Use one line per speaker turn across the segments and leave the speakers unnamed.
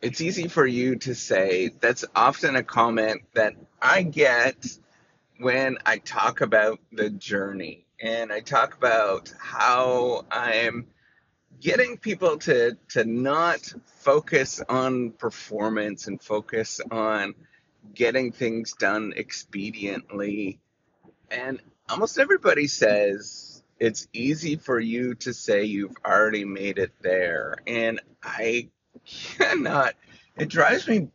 it's easy for you to say. That's often a comment that I get when I talk about the journey and I talk about how I'm getting people to to not focus on performance and focus on getting things done expediently. And almost everybody says it's easy for you to say you've already made it there. And I cannot, it drives me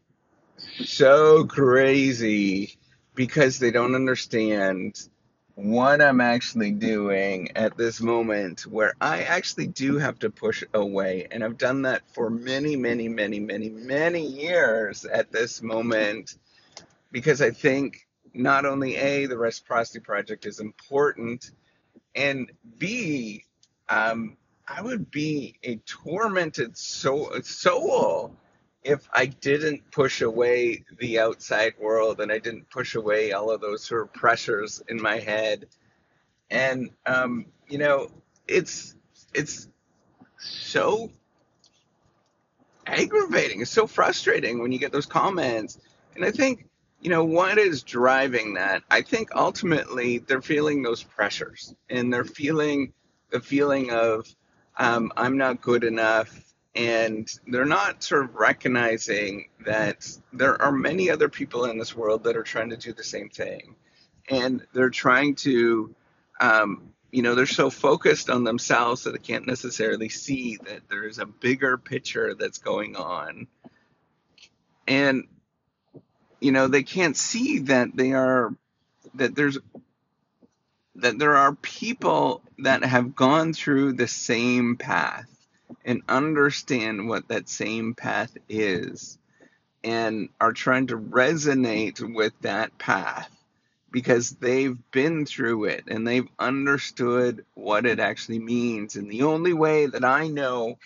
so crazy because they don't understand what I'm actually doing at this moment where I actually do have to push away. And I've done that for many, many, many, many, many years at this moment because I think not only A, the Reciprocity Project is important, and B, um, I would be a tormented soul, soul if I didn't push away the outside world and I didn't push away all of those sort of pressures in my head. And um, you know, it's it's so aggravating. It's so frustrating when you get those comments. And I think, you know, what is driving that? I think ultimately they're feeling those pressures and they're feeling the feeling of um, I'm not good enough. And they're not sort of recognizing that there are many other people in this world that are trying to do the same thing. And they're trying to um, you know they're so focused on themselves that they can't necessarily see that there's a bigger picture that's going on. And you know they can't see that they are that there's that there are people that have gone through the same path and understand what that same path is and are trying to resonate with that path because they've been through it and they've understood what it actually means. And the only way that I know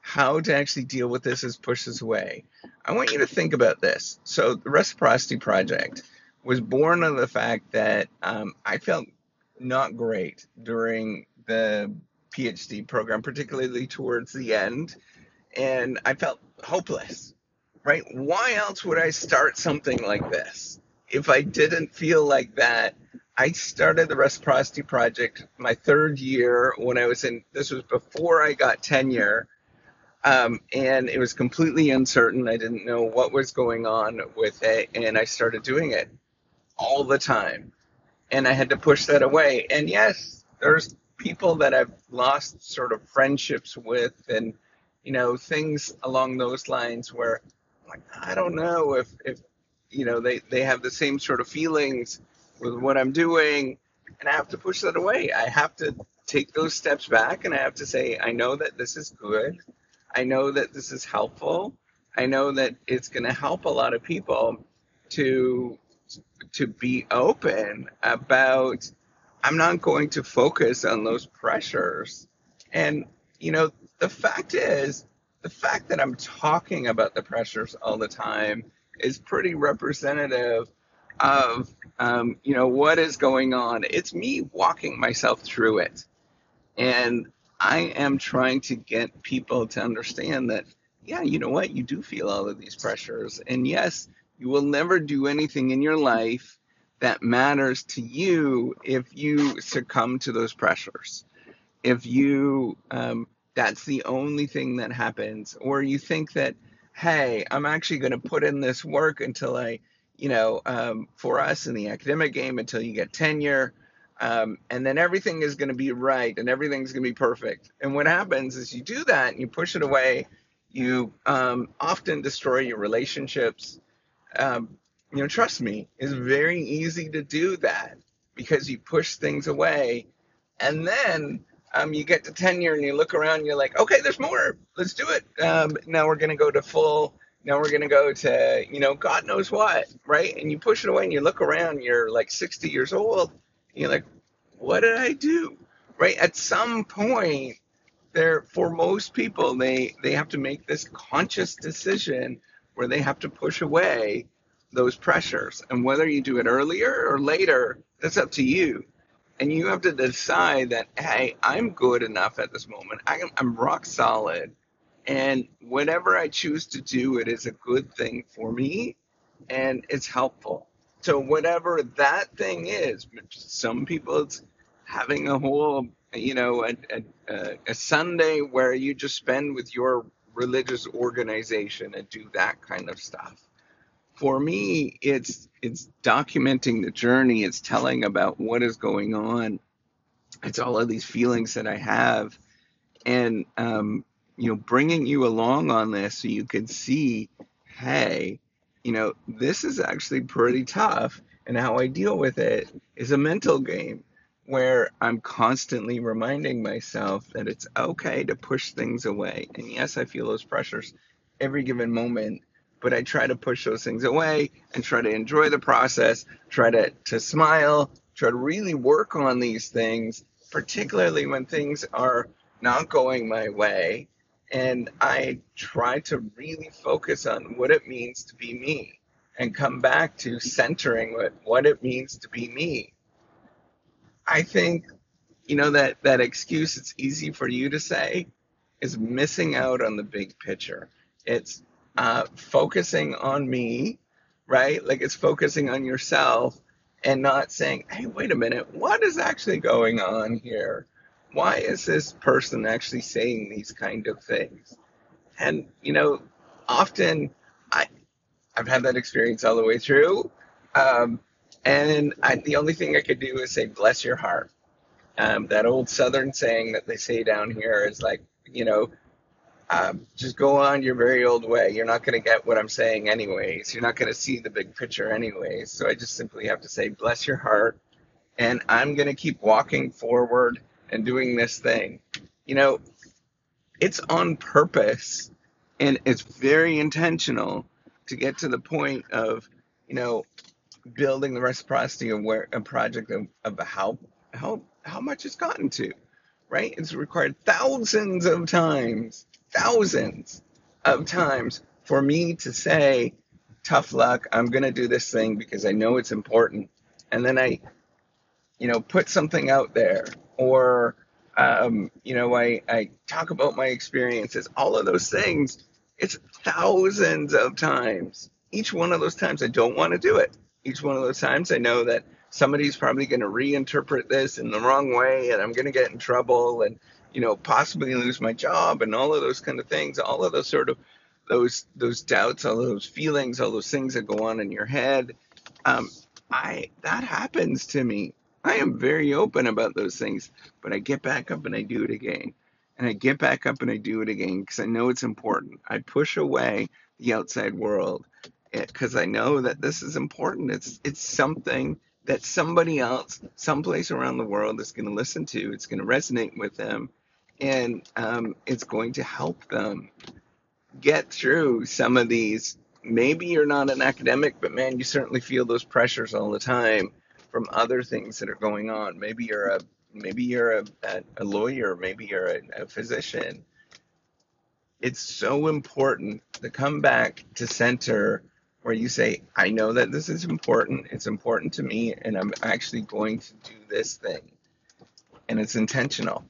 how to actually deal with this is push this away. I want you to think about this. So, the Reciprocity Project was born of the fact that um, I felt not great during the PhD program, particularly towards the end, and I felt hopeless, right? Why else would I start something like this if I didn't feel like that? I started the Reciprocity Project my third year when I was in, this was before I got tenure. Um, and it was completely uncertain. I didn't know what was going on with it, and I started doing it all the time. And I had to push that away. And yes, there's people that I've lost sort of friendships with and you know things along those lines where like I don't know if if you know they they have the same sort of feelings with what I'm doing and I have to push that away. I have to take those steps back and I have to say I know that this is good. I know that this is helpful. I know that it's going to help a lot of people to to be open about I'm not going to focus on those pressures. And, you know, the fact is, the fact that I'm talking about the pressures all the time is pretty representative of, um, you know, what is going on. It's me walking myself through it. And I am trying to get people to understand that, yeah, you know what? You do feel all of these pressures. And yes, you will never do anything in your life that matters to you if you succumb to those pressures. If you, um, that's the only thing that happens, or you think that, hey, I'm actually going to put in this work until I, you know, um, for us in the academic game until you get tenure. Um, and then everything is going to be right and everything's going to be perfect. And what happens is you do that and you push it away. You um, often destroy your relationships. Um, you know, trust me, it's very easy to do that because you push things away. And then um, you get to tenure and you look around and you're like, okay, there's more. Let's do it. Um, now we're going to go to full. Now we're going to go to, you know, God knows what, right? And you push it away and you look around, you're like 60 years old. you're like, what did I do? Right? At some point, there, for most people, they, they have to make this conscious decision where they have to push away those pressures. And whether you do it earlier or later, that's up to you. And you have to decide that, hey, I'm good enough at this moment. I am, I'm rock solid And whatever I choose to do, it is a good thing for me and it's helpful. So whatever that thing is, some people it's having a whole, you know, a, a, a Sunday where you just spend with your religious organization and do that kind of stuff. For me, it's it's documenting the journey. It's telling about what is going on. It's all of these feelings that I have, and um, you know, bringing you along on this so you can see, hey, you know, this is actually pretty tough. And how I deal with it is a mental game where I'm constantly reminding myself that it's okay to push things away. And yes, I feel those pressures every given moment, but I try to push those things away and try to enjoy the process, try to, to smile, try to really work on these things, particularly when things are not going my way and I try to really focus on what it means to be me and come back to centering what, what it means to be me. I think, you know, that, that excuse it's easy for you to say is missing out on the big picture. It's uh, focusing on me, right? Like it's focusing on yourself and not saying, hey, wait a minute, what is actually going on here? why is this person actually saying these kind of things? And you know, often I I've had that experience all the way through, um, and I, the only thing I could do is say, "Bless your heart." Um, that old Southern saying that they say down here is like, you know, um, just go on your very old way. You're not going to get what I'm saying anyways. You're not going to see the big picture anyways. So I just simply have to say, bless your heart. And I'm going to keep walking forward and doing this thing. You know, it's on purpose and it's very intentional to get to the point of, you know, building the reciprocity of where a project of, of how how how much it's gotten to. Right? It's required thousands of times, thousands of times for me to say, tough luck, I'm gonna do this thing because I know it's important. And then I, you know, put something out there or um, you know, I, I talk about my experiences, all of those things. It's thousands of times. Each one of those times I don't want to do it. Each one of those times I know that somebody's probably going to reinterpret this in the wrong way and I'm going to get in trouble and, you know, possibly lose my job and all of those kind of things. All of those sort of those those doubts, all those feelings, all those things that go on in your head. Um, I that happens to me I am very open about those things, but I get back up and I do it again. And I get back up and I do it again because I know it's important. I push away the outside world because I know that this is important. It's it's something that somebody else, someplace around the world, is going to listen to. It's going to resonate with them, and um, it's going to help them get through some of these. Maybe you're not an academic, but man, you certainly feel those pressures all the time from other things that are going on. Maybe you're a maybe you're a, a lawyer, maybe you're a, a physician. It's so important to come back to center where you say, I know that this is important, it's important to me, and I'm actually going to do this thing. And it's intentional.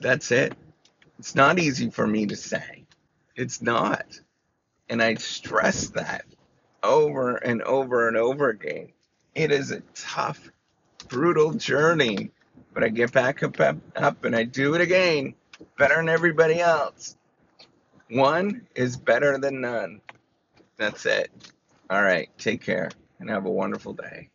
That's it. It's not easy for me to say. It's not. And I stress that over and over and over again. It is a tough, brutal journey, but I get back up, up, up and I do it again, better than everybody else. One is better than none. That's it. All right, take care and have a wonderful day.